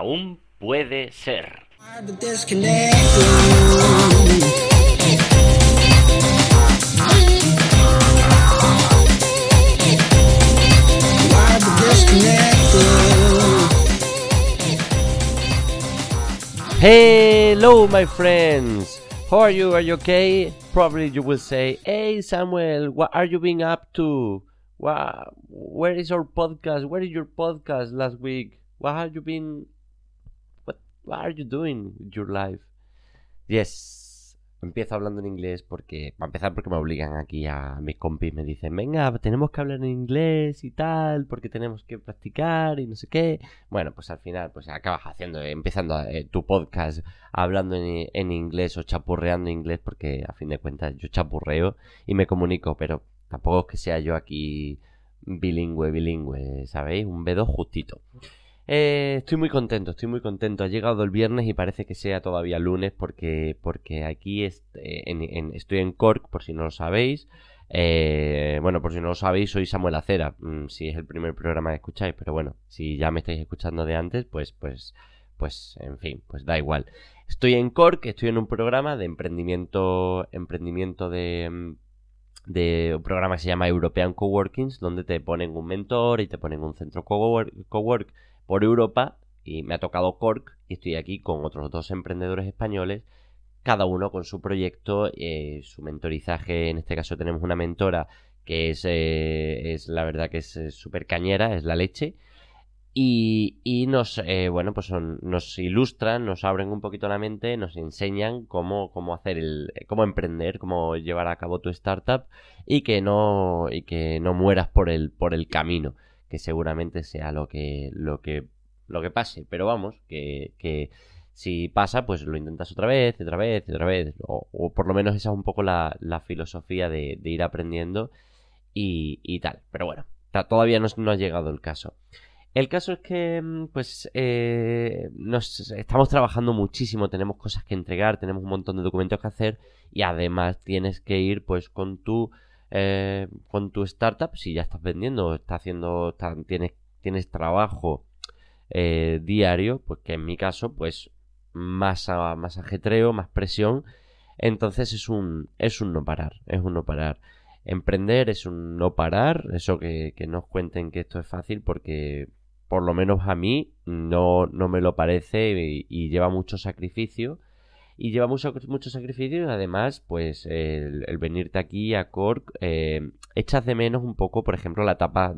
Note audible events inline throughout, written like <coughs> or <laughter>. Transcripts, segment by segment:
aún puede ser. Hello, my friends. How are you? Are you okay? Probably you will say, "Hey, Samuel, what are you being up to? What, where is our podcast? Where is your podcast last week? What have you been? What, are you doing with your life?" Yes, Empiezo hablando en inglés porque, para empezar, porque me obligan aquí a mis compis, me dicen, venga, tenemos que hablar en inglés y tal, porque tenemos que practicar y no sé qué. Bueno, pues al final, pues acabas haciendo, empezando eh, tu podcast hablando en, en, inglés o chapurreando inglés, porque a fin de cuentas yo chapurreo y me comunico, pero tampoco es que sea yo aquí bilingüe, bilingüe, ¿sabéis? Un B2 justito. Eh, estoy muy contento, estoy muy contento. Ha llegado el viernes y parece que sea todavía lunes porque, porque aquí este, estoy en Cork, por si no lo sabéis. Eh, bueno, por si no lo sabéis, soy Samuel Acera. Mm, si es el primer programa que escucháis, pero bueno, si ya me estáis escuchando de antes, pues, pues, pues, en fin, pues da igual. Estoy en Cork, estoy en un programa de emprendimiento, emprendimiento de mm, de un programa que se llama European Coworkings, donde te ponen un mentor y te ponen un centro cowork, cowork por Europa y me ha tocado Cork y estoy aquí con otros dos emprendedores españoles, cada uno con su proyecto, eh, su mentorizaje, en este caso tenemos una mentora que es, eh, es la verdad que es eh, súper cañera, es la leche. Y, y nos, bueno, pues nos ilustran, nos abren un poquito la mente, nos enseñan cómo, cómo hacer el, cómo emprender, cómo llevar a cabo tu startup y que no, y que no mueras por el, por el camino que seguramente sea lo que, lo que, lo que pase. Pero vamos, que, que si pasa, pues lo intentas otra vez, otra vez, otra vez. O, por lo menos esa es un poco la, la filosofía de, ir aprendiendo y, y tal. Pero bueno, todavía no, no, ha llegado el caso. El caso es que, mm, pues, eh, nos estamos trabajando muchísimo, tenemos cosas que entregar, tenemos un montón de documentos que hacer y además tienes que ir, pues, con tu eh, con tu startup, si ya estás vendiendo, haciendo, tienes, tienes trabajo eh, diario, pues que en mi caso, pues más, más ajetreo, más presión, entonces es un, es un no parar, es un no parar. Emprender es un no parar, eso que, que nos cuenten que esto es fácil porque por lo menos a mí no, no me lo parece y lleva mucho sacrificio y lleva mucho, mucho sacrificio y además, pues el, venirte aquí a Cork, eh, echas de menos un poco, por ejemplo, la tapa,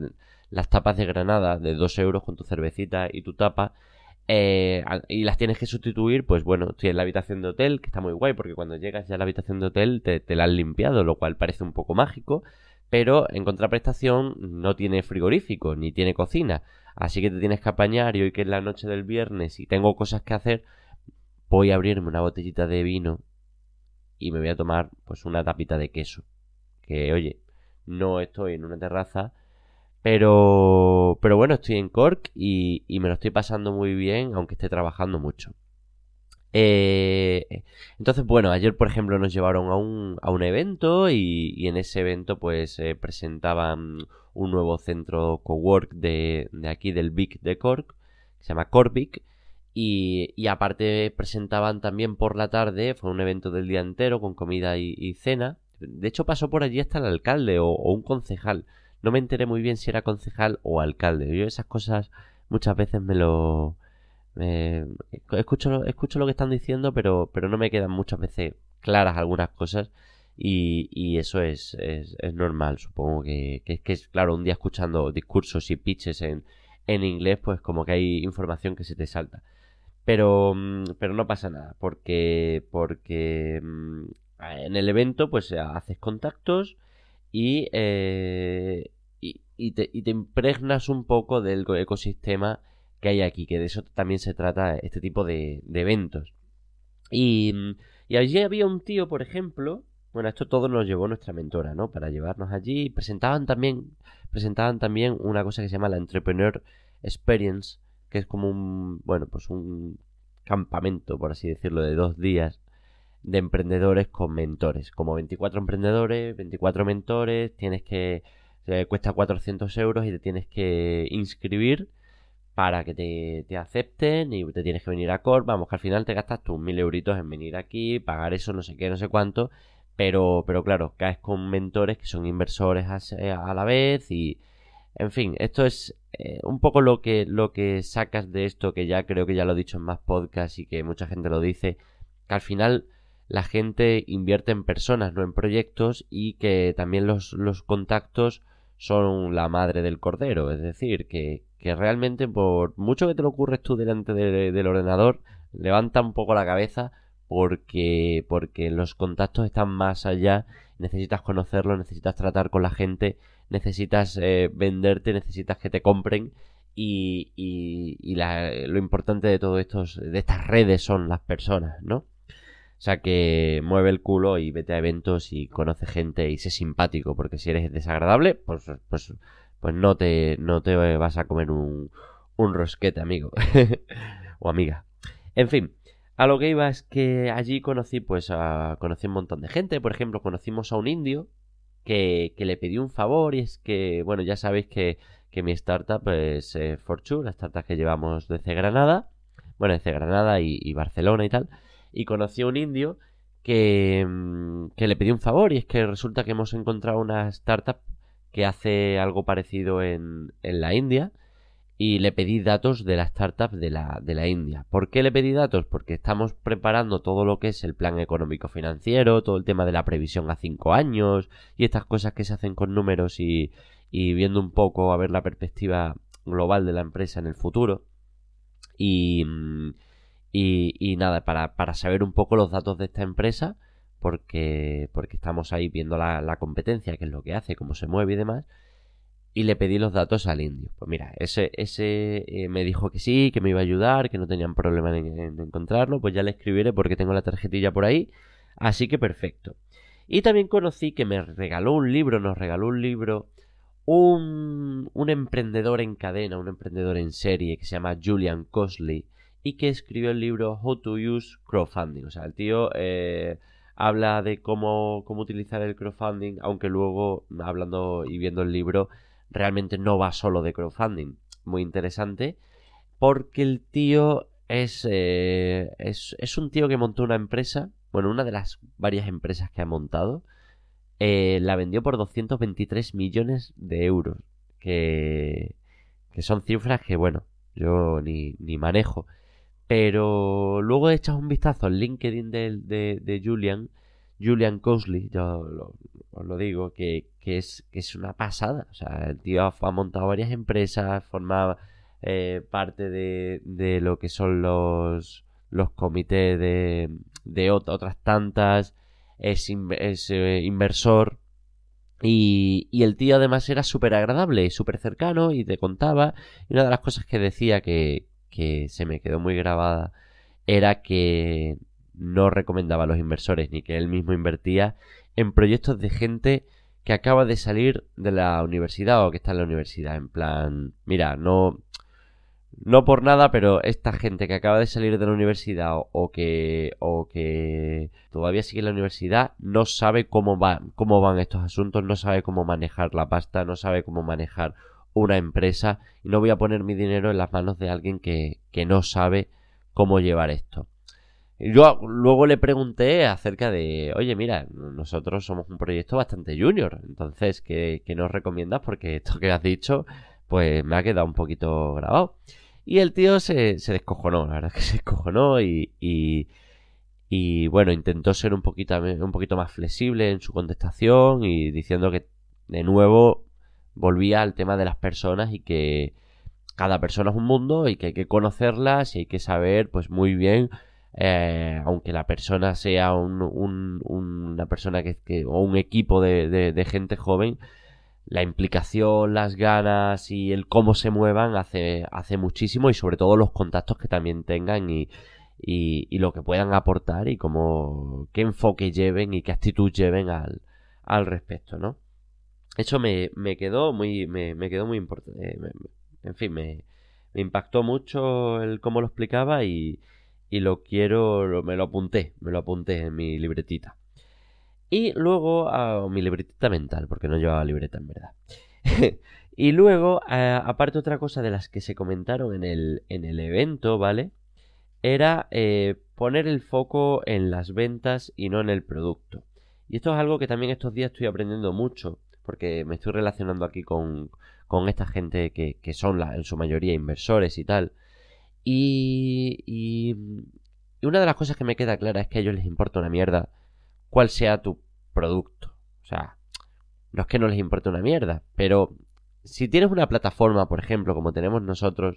las tapas de Granada de 2 euros con tu cervecita y tu tapa. Eh, y las tienes que sustituir, pues bueno, estoy en la habitación de hotel, que está muy guay, porque cuando llegas ya a la habitación de hotel te, te la han limpiado, lo cual parece un poco mágico, pero en contraprestación no tiene frigorífico, ni tiene cocina, así que te tienes que apañar y hoy que es la noche del viernes y tengo cosas que hacer, voy a abrirme una botellita de vino y me voy a tomar pues una tapita de queso. Que oye, no estoy en una terraza, pero, pero bueno, estoy en Cork y, me lo estoy pasando muy bien, aunque esté trabajando mucho. Eh, entonces, bueno, ayer por ejemplo nos llevaron a un, a un evento y, en ese evento pues eh, presentaban un nuevo centro cowork de, de aquí del Big de Cork, que se llama Corvic y, aparte presentaban también por la tarde, fue un evento del día entero con comida y, cena. De hecho pasó por allí hasta el alcalde o, un concejal. No me enteré muy bien si era concejal o alcalde. Yo esas cosas muchas veces me lo... escucho, escucho lo que están diciendo, pero, pero no me quedan muchas veces claras algunas cosas. Y, y eso es, es, normal, supongo que, que, que es, claro, un día escuchando discursos y pitches en, en inglés, pues como que hay información que se te salta. Pero, mm, pero no pasa nada, porque, porque mm, en el evento pues haces contactos y, eh, y, te, y, te, impregnas un poco del ecosistema que hay aquí, que de eso también se trata este tipo de, de eventos. Y, mm, y allí había un tío, por ejemplo, bueno, esto todo nos llevó nuestra mentora, ¿no? Para llevarnos allí. Presentaban también, presentaban también una cosa que se llama la Entrepreneur Experience, que es como un, bueno, pues un campamento, por así decirlo, de dos días de emprendedores con mentores. Como 24 emprendedores, 24 mentores, tienes que... cuesta 400 euros y te tienes que inscribir para que te, te, acepten y te tienes que venir a Corp. Vamos, que al final te gastas tus mil euritos en venir aquí, pagar eso, no sé qué, no sé cuánto. Pero, pero claro, caes con mentores que son inversores a, la vez y... En fin, esto es eh, un poco lo que, lo que sacas de esto, que ya creo que ya lo he dicho en más podcasts y que mucha gente lo dice, que al final la gente invierte en personas, no en proyectos, y que también los, los contactos son la madre del cordero. Es decir, que, que realmente por mucho que te lo ocurres tú delante del ordenador, levanta un poco la cabeza porque, porque los contactos están más allá, necesitas conocerlos, necesitas tratar con la gente, necesitas eh, venderte, necesitas que te compren y, y, lo importante de todo esto, de estas redes son las personas, ¿no? O sea que mueve el culo y vete a eventos y conoce gente y sé simpático, porque si eres desagradable, pues, pues, pues no te, no te vas a comer un, un rosquete, amigo <laughs> o amiga. En fin, a lo que iba es que allí conocí, pues, a, conocí un montón de gente. Por ejemplo, conocimos a un indio que, le pidió un favor y es que, bueno, ya sabéis que, que mi startup es eh, Fortune, la startup que llevamos desde Granada, bueno, desde Granada y, Barcelona y tal. Y conocí a un indio que, mm, que le pidió un favor y es que resulta que hemos encontrado una startup que hace algo parecido en, en la India y le pedí datos de la startup de la, de la India. ¿Por qué le pedí datos? Porque estamos preparando todo lo que es el plan económico financiero, todo el tema de la previsión a cinco años y estas cosas que se hacen con números y, y viendo un poco a ver la perspectiva global de la empresa en el futuro. Y, y, y nada, para, para, saber un poco los datos de esta empresa, porque, porque estamos ahí viendo la, la competencia, qué es lo que hace, cómo se mueve y demás y le pedí los datos al indio. Pues mira, ese, ese eh, me dijo que sí, que me iba a ayudar, que no tenían problema en, encontrarlo, pues ya le escribiré porque tengo la tarjetilla por ahí, así que perfecto. Y también conocí que me regaló un libro, nos regaló un libro, un, un emprendedor en cadena, un emprendedor en serie que se llama Julian Cosley y que escribió el libro How to Use Crowdfunding. O sea, el tío eh, habla de cómo, cómo utilizar el crowdfunding, aunque luego, hablando y viendo el libro, realmente no va solo de crowdfunding. Muy interesante. Porque el tío es, eh, es, es, un tío que montó una empresa. Bueno, una de las varias empresas que ha montado. Eh, la vendió por 223 millones de euros. Que, que son cifras que, bueno, yo ni, ni manejo. Pero luego echas un vistazo al LinkedIn de, de, de Julian Julian Cosley, yo os lo digo, que, es, es una pasada. O sea, el tío ha, montado varias empresas, formaba eh, parte de, lo que son los, los comités de, de otras tantas, es, eh, inversor. Y, y, el tío además era súper agradable, súper cercano y te contaba. Y una de las cosas que decía que, que se me quedó muy grabada era que no recomendaba a los inversores ni que él mismo invertía en proyectos de gente que acaba de salir de la universidad o que está en la universidad. En plan, mira, no, no por nada, pero esta gente que acaba de salir de la universidad o, que, o que todavía sigue en la universidad no sabe cómo, van cómo van estos asuntos, no sabe cómo manejar la pasta, no sabe cómo manejar una empresa y no voy a poner mi dinero en las manos de alguien que, que no sabe cómo llevar esto. Yo luego le pregunté acerca de, oye, mira, nosotros somos un proyecto bastante junior, entonces, ¿qué, nos recomiendas? Porque esto que has dicho, pues me ha quedado un poquito grabado. Y el tío se, se descojonó, la verdad es que se descojonó y, y, y, bueno, intentó ser un poquito, un poquito más flexible en su contestación y diciendo que de nuevo volvía al tema de las personas y que cada persona es un mundo y que hay que conocerlas y hay que saber pues muy bien eh, aunque la persona sea un, una persona que, o un equipo de, gente joven, la implicación, las ganas y el cómo se muevan hace, hace muchísimo y sobre todo los contactos que también tengan y, lo que puedan aportar y cómo, qué enfoque lleven y qué actitud lleven al, al respecto, ¿no? Eso me, quedó muy, me, me quedó muy importante, eh, en fin, me, me impactó mucho el cómo lo explicaba y, y lo quiero, me lo apunté, me lo apunté en mi libretita. Y luego a mi libretita mental, porque no llevaba libreta en verdad. <laughs> Y luego, eh, aparte otra cosa de las que se comentaron en el, en el evento, ¿vale? Era eh, poner el foco en las ventas y no en el producto. Y esto es algo que también estos días estoy aprendiendo mucho, porque me estoy relacionando aquí con, con esta gente que, que son la, en su mayoría inversores y tal. Y, y, y una de las cosas que me queda clara es que a ellos les importa una mierda cuál sea tu producto. O sea, no es que no les importe una mierda, pero si tienes una plataforma, por ejemplo, como tenemos nosotros,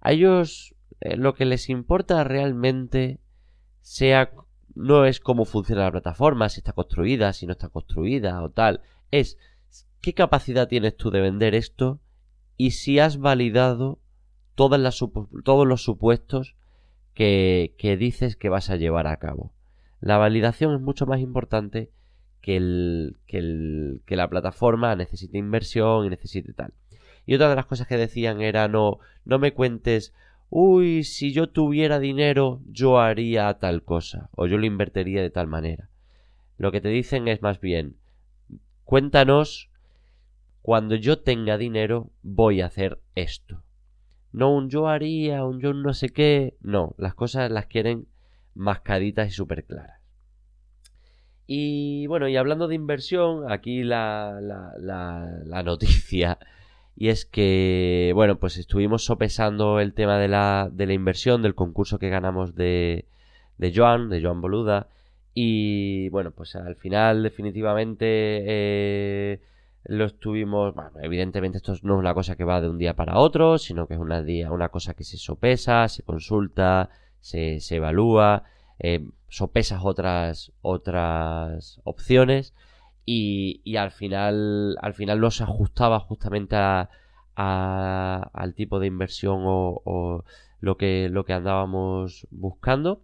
a ellos eh, lo que les importa realmente sea no es cómo funciona la plataforma, si está construida, si no está construida o tal, es qué capacidad tienes tú de vender esto y si has validado todas las todos los supuestos que, que dices que vas a llevar a cabo. La validación es mucho más importante que, que, que la plataforma necesite inversión y necesite tal. Y otra de las cosas que decían era no, no me cuentes, uy, si yo tuviera dinero yo haría tal cosa o yo lo invertiría de tal manera. Lo que te dicen es más bien, cuéntanos, cuando yo tenga dinero voy a hacer esto. No un yo haría, un yo no sé qué, no, las cosas las quieren mascaditas y súper claras. Y bueno, y hablando de inversión, aquí la, la, noticia. Y es que, bueno, pues estuvimos sopesando el tema de la, de la inversión, del concurso que ganamos de, de Joan, de Joan Boluda. Y bueno, pues al final, definitivamente, eh, lo estuvimos. Bueno, evidentemente, esto no es una cosa que va de un día para otro, sino que es una, día, una cosa que se sopesa, se consulta, se, se evalúa. Eh, sopesas otras, otras opciones y, y, al final al final no se ajustaba justamente a, al tipo de inversión o, lo que lo que andábamos buscando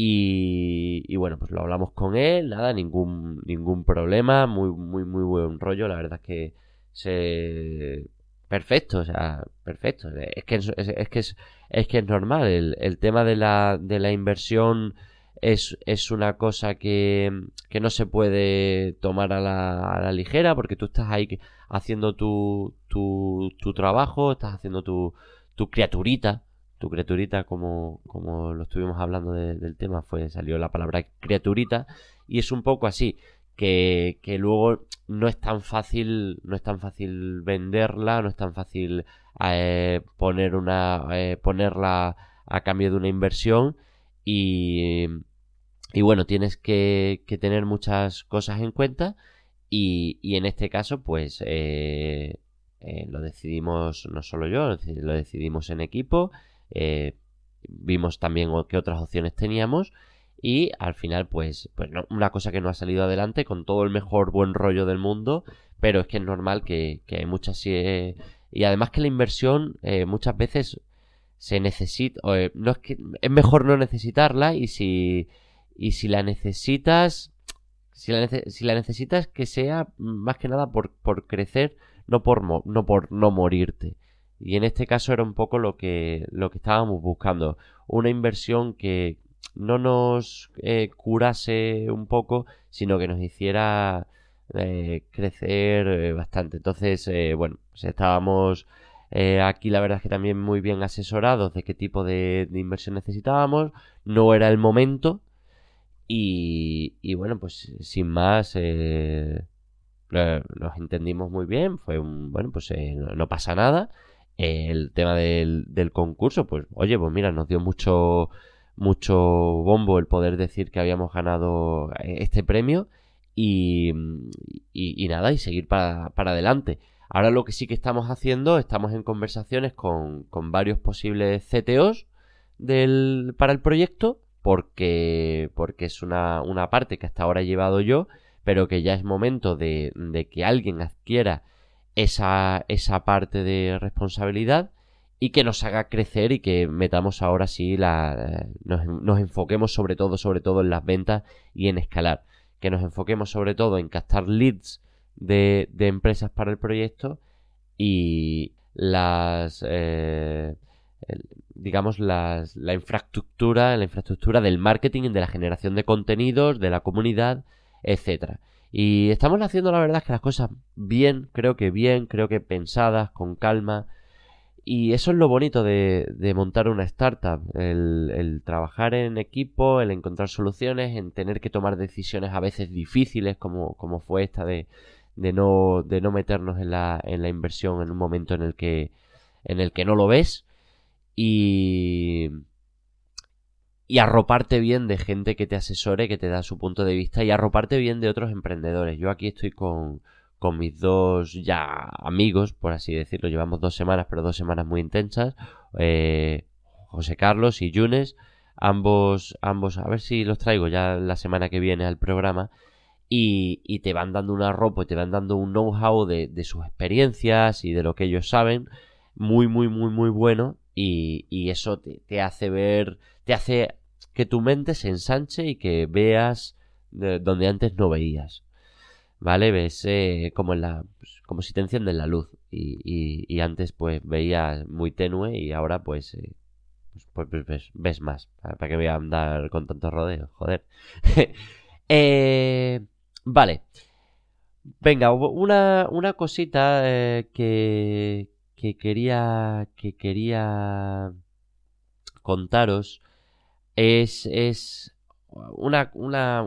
y, bueno pues lo hablamos con él nada ningún ningún problema muy muy muy buen rollo la verdad es que se perfecto o sea perfecto es que es, es que es, es que es normal el, el tema de la de la inversión es, es una cosa que, que, no se puede tomar a la, a la, ligera porque tú estás ahí haciendo tu, tu, tu trabajo, estás haciendo tu, tu criaturita, tu criaturita como, como lo estuvimos hablando del tema, fue, salió la palabra criaturita y es un poco así. Que, que, luego no es tan fácil no es tan fácil venderla no es tan fácil eh, poner una eh, ponerla a cambio de una inversión y, y bueno, tienes que, tener muchas cosas en cuenta y, y en este caso pues eh, lo decidimos no solo yo, lo decidimos en equipo, eh, vimos también qué otras opciones teníamos y al final pues, pues no, una cosa que no ha salido adelante con todo el mejor buen rollo del mundo, pero es que es normal que, que hay muchas... y además que la inversión muchas veces se necesita, no es que es mejor no necesitarla y si y si la necesitas, si la, si la necesitas que sea más que nada por, por crecer, no por, no por no morirte. Y en este caso era un poco lo que, lo que estábamos buscando. Una inversión que no nos eh, curase un poco, sino que nos hiciera eh, crecer eh, bastante. Entonces, bueno, pues estábamos aquí la verdad es que también muy bien asesorados de qué tipo de, inversión necesitábamos. No era el momento, y, bueno, pues sin más, los entendimos muy bien. Fue un, bueno, pues eh, no, pasa nada. El tema del, concurso, pues oye, pues mira, nos dio mucho, mucho bombo el poder decir que habíamos ganado este premio. Y, nada, y seguir para, adelante. Ahora lo que sí que estamos haciendo, estamos en conversaciones con, con varios posibles CTOs del, para el proyecto porque, porque es una, una parte que hasta ahora he llevado yo, pero que ya es momento de, de que alguien adquiera esa, esa parte de responsabilidad y que nos haga crecer y que metamos ahora sí la nos, enfoquemos sobre todo sobre todo en las ventas y en escalar que nos enfoquemos sobre todo en captar leads de, de empresas para el proyecto y las eh, digamos, la infraestructura, la infraestructura del marketing, de la generación de contenidos, de la comunidad, etcétera. Y estamos haciendo la verdad que las cosas bien, creo que bien, creo que pensadas, con calma. Y eso es lo bonito de, montar una startup, el, trabajar en equipo, el encontrar soluciones, en tener que tomar decisiones a veces difíciles, como, como fue esta de, de, no, de no meternos en la, en la inversión en un momento en el que, en el que no lo ves. Y, y arroparte bien de gente que te asesore, que te da su punto de vista y arroparte bien de otros emprendedores. Yo aquí estoy con, con mis dos ya amigos, por así decirlo. Llevamos dos semanas, pero dos semanas muy intensas. Eh, José Carlos y Yunes. Ambos, ambos, a ver si los traigo ya la semana que viene al programa. Y, y te van dando una ropa y te van dando un know-how de, de, sus experiencias y de lo que ellos saben. Muy, muy, muy, muy bueno. Y, y eso te, te hace ver, te hace que tu mente se ensanche y que veas donde antes no veías. ¿Vale? Ves eh, como en la. Pues, como si te encienden la luz. Y, antes pues veías muy tenue y ahora pues. Eh, pues, pues ves, más. ¿Para qué voy a andar con tantos rodeos? Joder. <laughs> Eh, vale. Venga, una, una cosita que quería. que quería contaros es, es una, una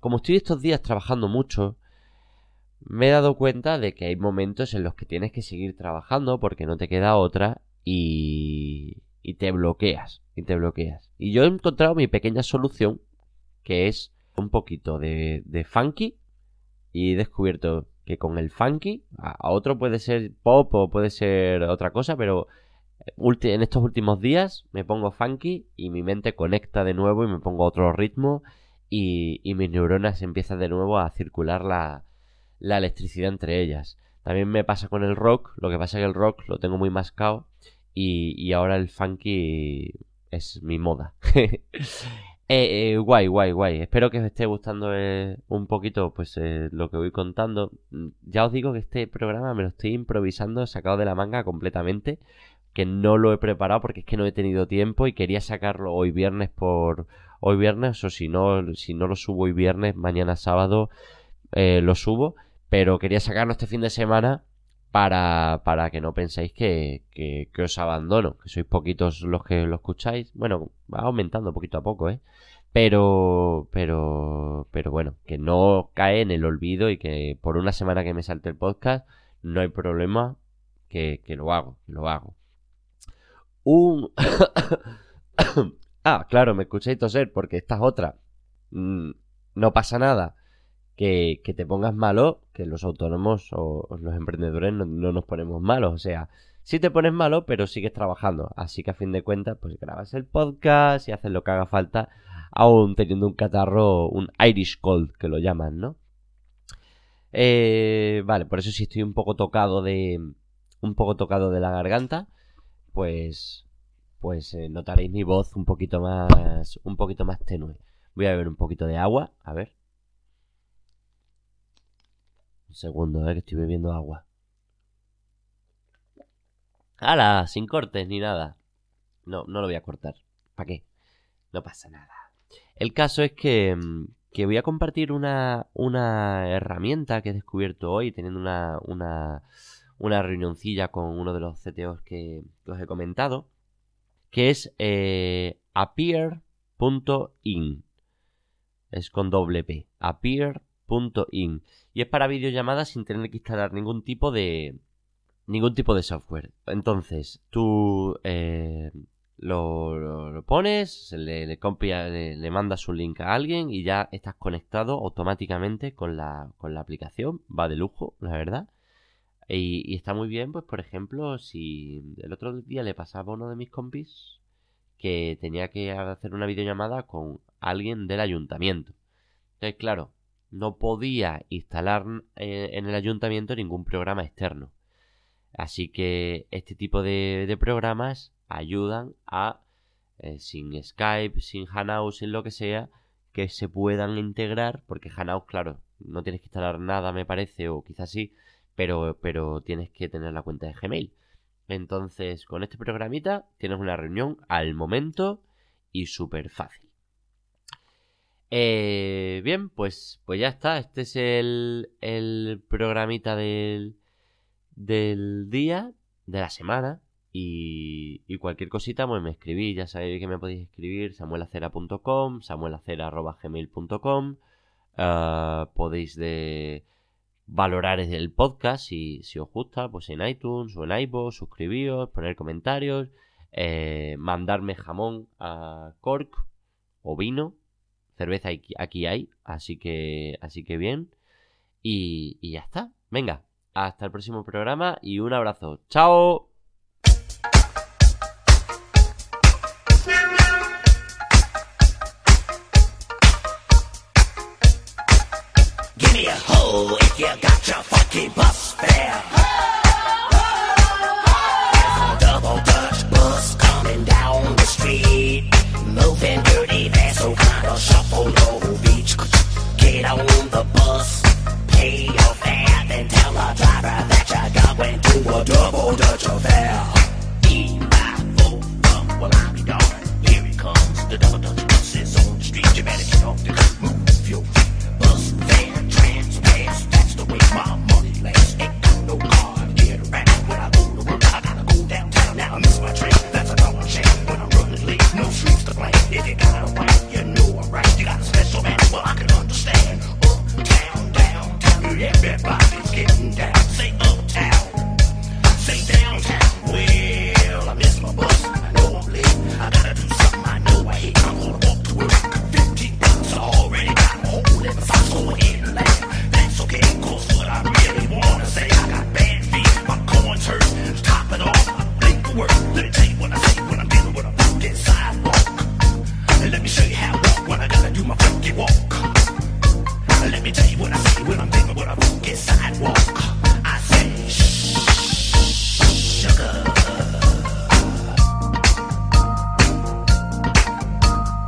como estoy estos días trabajando mucho, me he dado cuenta de que hay momentos en los que tienes que seguir trabajando porque no te queda otra y, y te bloqueas, y te bloqueas. Y yo he encontrado mi pequeña solución, que es un poquito de, de funky, y he descubierto que con el funky, a otro puede ser pop o puede ser otra cosa, pero en estos últimos días me pongo funky y mi mente conecta de nuevo y me pongo otro ritmo y, mis neuronas empiezan de nuevo a circular la, electricidad entre ellas. También me pasa con el rock, lo que pasa es que el rock lo tengo muy mascado y, ahora el funky es mi moda. <laughs> Eh, eh, guay, guay, guay. Espero que os esté gustando eh, un poquito pues lo que voy contando. Ya os digo que este programa me lo estoy improvisando, sacado de la manga completamente que no lo he preparado porque es que no he tenido tiempo y quería sacarlo hoy viernes por hoy viernes o si no si no lo subo hoy viernes mañana sábado eh, lo subo pero quería sacarlo este fin de semana para, para que no penséis que, que, os abandono que sois poquitos los que lo escucháis. Bueno va aumentando poquito a poco eh pero pero pero bueno que no cae en el olvido y que por una semana que me salte el podcast no hay problema que, que lo hago lo hago un... <coughs> ah, claro, me escuchéis toser porque esta es otra. Mm, no pasa nada que, te pongas malo, que los autónomos o, los emprendedores no, nos ponemos malos. O sea, sí te pones malo, pero sigues trabajando. Así que a fin de cuentas, pues grabas el podcast y haces lo que haga falta, aún teniendo un catarro, un Irish Cold, que lo llaman, ¿no? Eh, vale, por eso sí estoy un poco tocado de. Un poco tocado de la garganta pues pues eh, notaréis mi voz un poquito más un poquito más tenue. Voy a beber un poquito de agua, a ver. Un segundo, ver que estoy bebiendo agua. ¡Hala! Sin cortes ni nada. No, no lo voy a cortar. ¿Para qué? No pasa nada. El caso es que, mm, que voy a compartir una, una herramienta que he descubierto hoy, teniendo una, una, una reunioncilla con uno de los CTOs que, os he comentado, que es eh, appear.in. Es con doble P. Appear.in. Y es para videollamadas sin tener que instalar ningún tipo de. ningún tipo de software. Entonces, tú eh, lo, pones, le, le, le, le, mandas un link a alguien y ya estás conectado automáticamente con la, con la aplicación. Va de lujo, la verdad. Y, está muy bien, pues por ejemplo, si el otro día le pasaba a uno de mis compis que tenía que hacer una videollamada con alguien del ayuntamiento. Entonces, claro, no podía instalar eh, en el ayuntamiento ningún programa externo. Así que este tipo de, programas ayudan a, eh, sin Skype, sin Hangouts, sin lo que sea, que se puedan integrar, porque Hangouts, claro, no tienes que instalar nada, me parece, o quizás sí, pero, pero tienes que tener la cuenta de Gmail. Entonces, con este programita tienes una reunión al momento y súper fácil. Eh, bien, pues, pues ya está. Este es el, el programita del, del día, de la semana. Y, y cualquier cosita, pues me escribís. Ya sabéis que me podéis escribir samuelacera.com, samuelacera.gmail.com. Ah, podéis de valorar el podcast si, si os gusta, pues en iTunes o en iVoox, suscribíos, poner comentarios, eh, mandarme jamón a Cork o vino, cerveza aquí, hay, así que, así que bien. Y, ya está. Venga, hasta el próximo programa y un abrazo. ¡Chao! You got your fucking bus fare. Double Dutch bus coming down the street, moving dirty, so kind of shuffle low beach. Get on the bus, pay your fare, then tell the driver that you're going to a double Dutch affair.